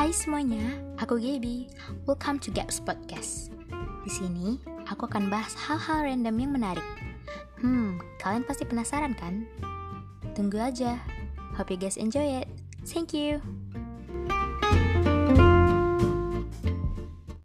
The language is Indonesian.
Hai semuanya, aku Gaby. Welcome to Gaps Podcast. Di sini, aku akan bahas hal-hal random yang menarik. Hmm, kalian pasti penasaran kan? Tunggu aja. Hope you guys enjoy it. Thank you.